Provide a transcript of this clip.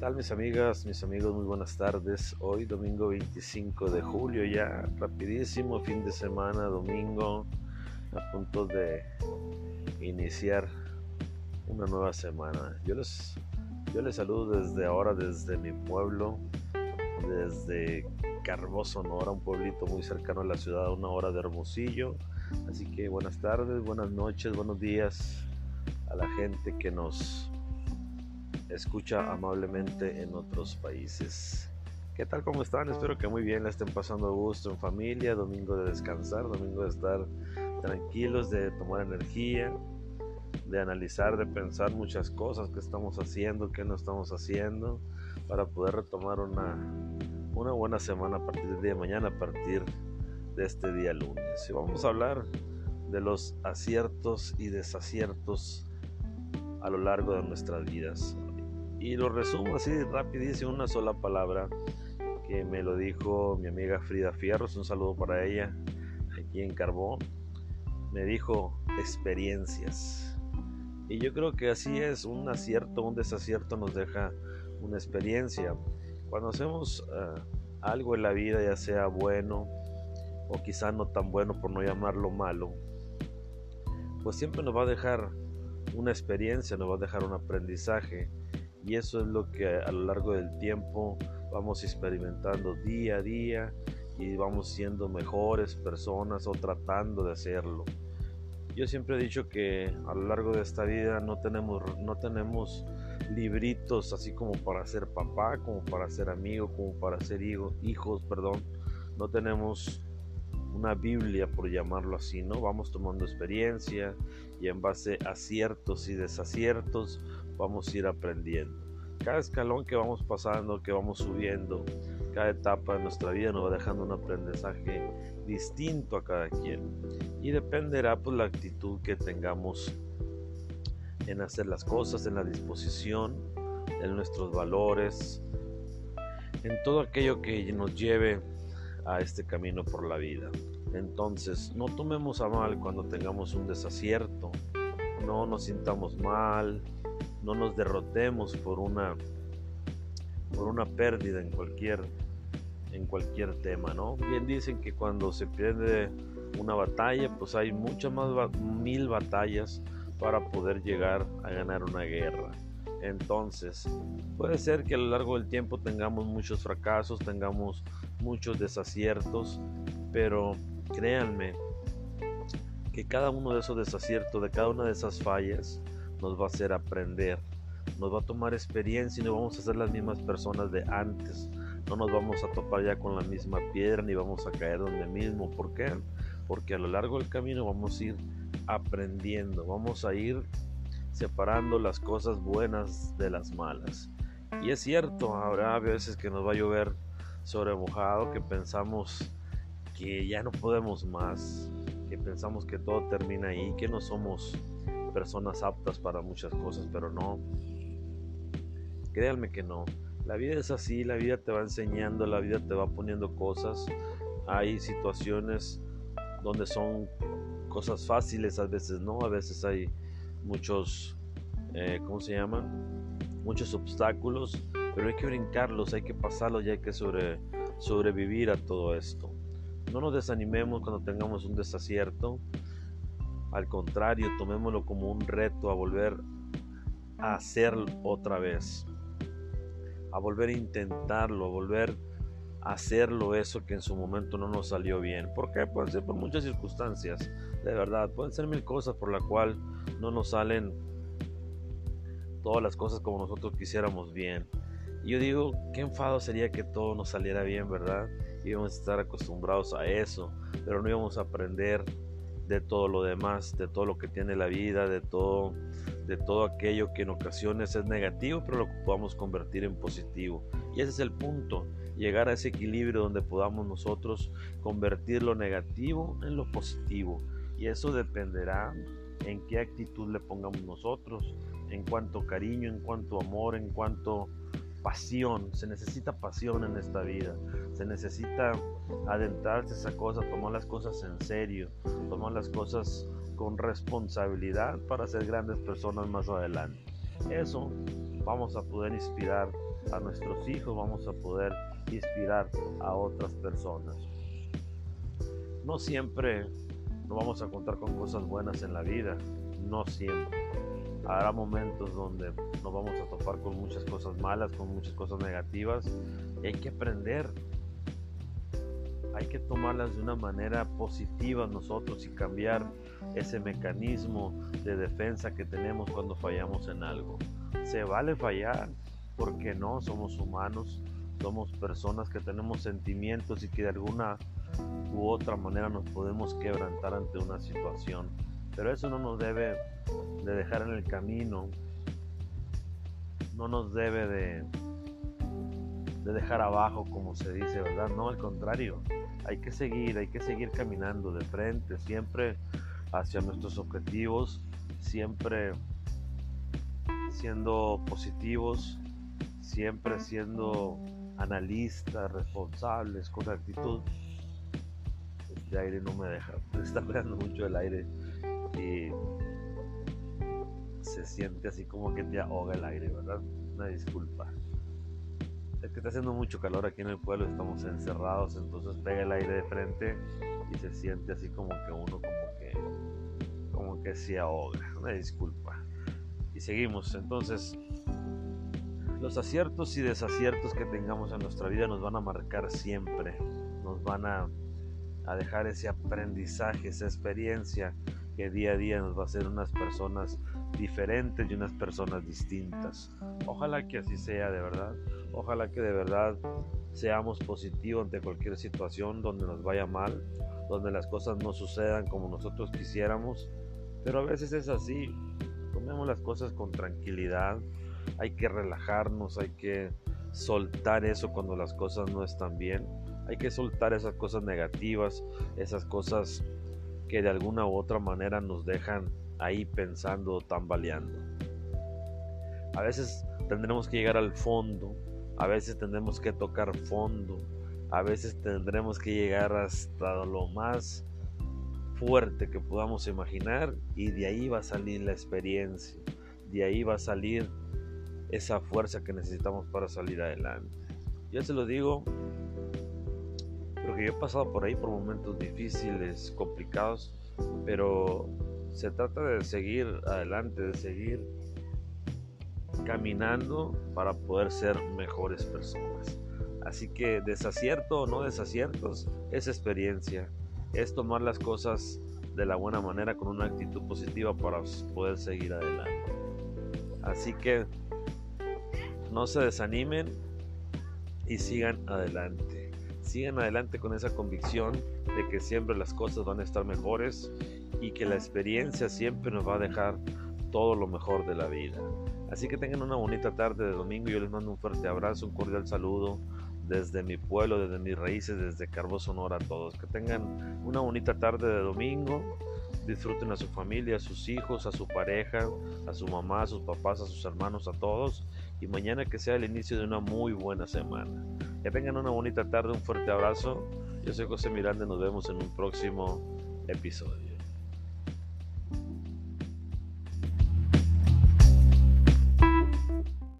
tal mis amigas, mis amigos? Muy buenas tardes. Hoy domingo 25 de julio ya, rapidísimo fin de semana, domingo, a punto de iniciar una nueva semana. Yo les, yo les saludo desde ahora, desde mi pueblo, desde Carbó, Sonora, un pueblito muy cercano a la ciudad, a una hora de Hermosillo. Así que buenas tardes, buenas noches, buenos días a la gente que nos escucha amablemente en otros países. ¿Qué tal? ¿Cómo están? Espero que muy bien la estén pasando a gusto en familia, domingo de descansar, domingo de estar tranquilos, de tomar energía, de analizar, de pensar muchas cosas que estamos haciendo, que no estamos haciendo, para poder retomar una, una buena semana a partir del día de mañana, a partir de este día lunes. Y vamos a hablar de los aciertos y desaciertos a lo largo de nuestras vidas. Y lo resumo así rapidísimo, una sola palabra que me lo dijo mi amiga Frida Fierros, un saludo para ella aquí en Carbón. Me dijo experiencias. Y yo creo que así es, un acierto, un desacierto nos deja una experiencia. Cuando hacemos uh, algo en la vida, ya sea bueno o quizá no tan bueno por no llamarlo malo, pues siempre nos va a dejar una experiencia, nos va a dejar un aprendizaje y eso es lo que a lo largo del tiempo vamos experimentando día a día y vamos siendo mejores personas o tratando de hacerlo. Yo siempre he dicho que a lo largo de esta vida no tenemos, no tenemos libritos así como para ser papá, como para ser amigo, como para ser hijo, hijos, perdón. No tenemos una Biblia, por llamarlo así, ¿no? Vamos tomando experiencia y en base a aciertos y desaciertos vamos a ir aprendiendo. Cada escalón que vamos pasando, que vamos subiendo, cada etapa de nuestra vida nos va dejando un aprendizaje distinto a cada quien. Y dependerá pues la actitud que tengamos en hacer las cosas, en la disposición, en nuestros valores, en todo aquello que nos lleve a este camino por la vida. Entonces, no tomemos a mal cuando tengamos un desacierto, no nos sintamos mal, no nos derrotemos por una por una pérdida en cualquier en cualquier tema, ¿no? Bien dicen que cuando se pierde una batalla, pues hay muchas más mil batallas para poder llegar a ganar una guerra. Entonces, puede ser que a lo largo del tiempo tengamos muchos fracasos, tengamos muchos desaciertos, pero créanme que cada uno de esos desaciertos, de cada una de esas fallas, nos va a hacer aprender, nos va a tomar experiencia y no vamos a ser las mismas personas de antes. No nos vamos a topar ya con la misma piedra ni vamos a caer donde mismo. ¿Por qué? Porque a lo largo del camino vamos a ir aprendiendo, vamos a ir separando las cosas buenas de las malas. Y es cierto, habrá veces que nos va a llover sobre mojado, que pensamos que ya no podemos más, que pensamos que todo termina ahí, que no somos personas aptas para muchas cosas, pero no. Créanme que no. La vida es así, la vida te va enseñando, la vida te va poniendo cosas. Hay situaciones donde son cosas fáciles, a veces no, a veces hay muchos, eh, ¿cómo se llaman? Muchos obstáculos, pero hay que brincarlos, hay que pasarlos y hay que sobre, sobrevivir a todo esto. No nos desanimemos cuando tengamos un desacierto, al contrario, tomémoslo como un reto a volver a hacerlo otra vez, a volver a intentarlo, a volver a hacerlo eso que en su momento no nos salió bien. ¿Por qué? Puede ser por muchas circunstancias, de verdad. Pueden ser mil cosas por la cual no nos salen todas las cosas como nosotros quisiéramos bien. Yo digo, qué enfado sería que todo nos saliera bien, ¿verdad? Íbamos a estar acostumbrados a eso, pero no íbamos a aprender de todo lo demás, de todo lo que tiene la vida, de todo, de todo aquello que en ocasiones es negativo, pero lo podamos convertir en positivo. Y ese es el punto, llegar a ese equilibrio donde podamos nosotros convertir lo negativo en lo positivo. Y eso dependerá en qué actitud le pongamos nosotros, en cuanto cariño, en cuanto amor, en cuanto pasión, se necesita pasión en esta vida, se necesita adentrarse a esa cosa, tomar las cosas en serio, tomar las cosas con responsabilidad para ser grandes personas más adelante. Eso vamos a poder inspirar a nuestros hijos, vamos a poder inspirar a otras personas. No siempre nos vamos a contar con cosas buenas en la vida, no siempre. Habrá momentos donde nos vamos a topar con muchas cosas malas, con muchas cosas negativas y hay que aprender. Hay que tomarlas de una manera positiva nosotros y cambiar ese mecanismo de defensa que tenemos cuando fallamos en algo. Se vale fallar, porque no, somos humanos, somos personas que tenemos sentimientos y que de alguna u otra manera nos podemos quebrantar ante una situación. Pero eso no nos debe de dejar en el camino, no nos debe de, de dejar abajo como se dice, ¿verdad? No, al contrario, hay que seguir, hay que seguir caminando de frente, siempre hacia nuestros objetivos, siempre siendo positivos, siempre siendo analistas, responsables, con actitud. Este aire no me deja, está pegando mucho el aire y se siente así como que te ahoga el aire, ¿verdad? Una disculpa. Es que está haciendo mucho calor aquí en el pueblo, estamos encerrados, entonces pega el aire de frente y se siente así como que uno como que como que se ahoga. Una disculpa. Y seguimos, entonces los aciertos y desaciertos que tengamos en nuestra vida nos van a marcar siempre, nos van a, a dejar ese aprendizaje, esa experiencia que día a día nos va a hacer unas personas diferentes y unas personas distintas. Ojalá que así sea de verdad. Ojalá que de verdad seamos positivos ante cualquier situación donde nos vaya mal, donde las cosas no sucedan como nosotros quisiéramos. Pero a veces es así. Tomemos las cosas con tranquilidad. Hay que relajarnos, hay que soltar eso cuando las cosas no están bien. Hay que soltar esas cosas negativas, esas cosas que de alguna u otra manera nos dejan ahí pensando, tambaleando. A veces tendremos que llegar al fondo, a veces tendremos que tocar fondo, a veces tendremos que llegar hasta lo más fuerte que podamos imaginar y de ahí va a salir la experiencia, de ahí va a salir esa fuerza que necesitamos para salir adelante. Yo se lo digo porque yo he pasado por ahí por momentos difíciles, complicados, pero se trata de seguir adelante, de seguir caminando para poder ser mejores personas. Así que desacierto o no desaciertos es experiencia, es tomar las cosas de la buena manera con una actitud positiva para poder seguir adelante. Así que no se desanimen y sigan adelante. Sigan adelante con esa convicción de que siempre las cosas van a estar mejores y que la experiencia siempre nos va a dejar todo lo mejor de la vida. Así que tengan una bonita tarde de domingo. Yo les mando un fuerte abrazo, un cordial saludo desde mi pueblo, desde mis raíces, desde Carbo Sonora a todos. Que tengan una bonita tarde de domingo. Disfruten a su familia, a sus hijos, a su pareja, a su mamá, a sus papás, a sus hermanos, a todos. Y mañana que sea el inicio de una muy buena semana. Que tengan una bonita tarde, un fuerte abrazo. Yo soy José Miranda nos vemos en un próximo episodio.